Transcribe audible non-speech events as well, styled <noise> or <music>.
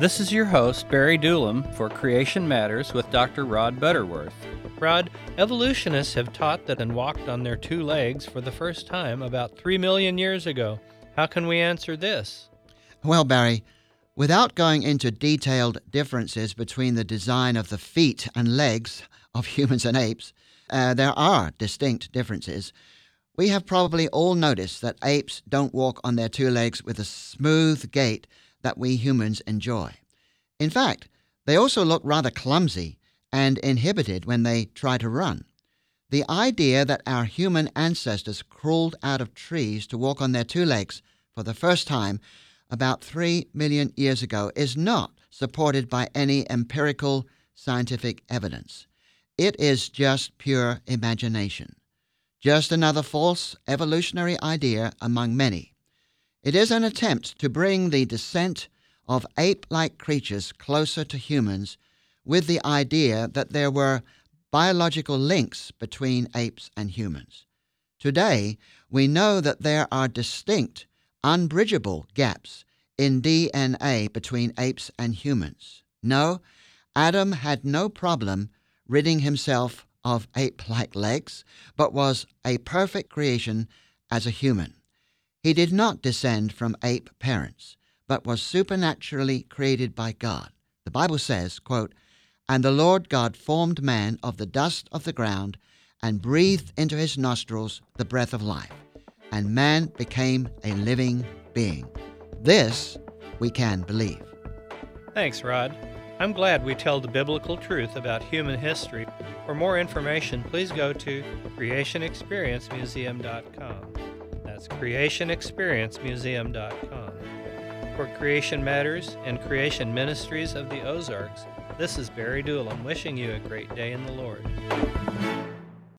This is your host, Barry Doolam, for Creation Matters with Dr. Rod Butterworth. Rod, evolutionists have taught that and walked on their two legs for the first time about three million years ago. How can we answer this? Well, Barry, without going into detailed differences between the design of the feet and legs of <laughs> humans and apes, uh, there are distinct differences. We have probably all noticed that apes don't walk on their two legs with a smooth gait that we humans enjoy. In fact, they also look rather clumsy and inhibited when they try to run. The idea that our human ancestors crawled out of trees to walk on their two legs for the first time about three million years ago is not supported by any empirical scientific evidence. It is just pure imagination. Just another false evolutionary idea among many. It is an attempt to bring the descent of ape like creatures closer to humans with the idea that there were biological links between apes and humans. Today, we know that there are distinct, unbridgeable gaps in DNA between apes and humans. No, Adam had no problem ridding himself of ape like legs, but was a perfect creation as a human. He did not descend from ape parents, but was supernaturally created by God. The Bible says, quote, And the Lord God formed man of the dust of the ground and breathed into his nostrils the breath of life, and man became a living being. This we can believe. Thanks, Rod. I'm glad we tell the biblical truth about human history. For more information, please go to creationexperiencemuseum.com. That's creationexperiencemuseum.com. For Creation Matters and Creation Ministries of the Ozarks, this is Barry Doolam wishing you a great day in the Lord.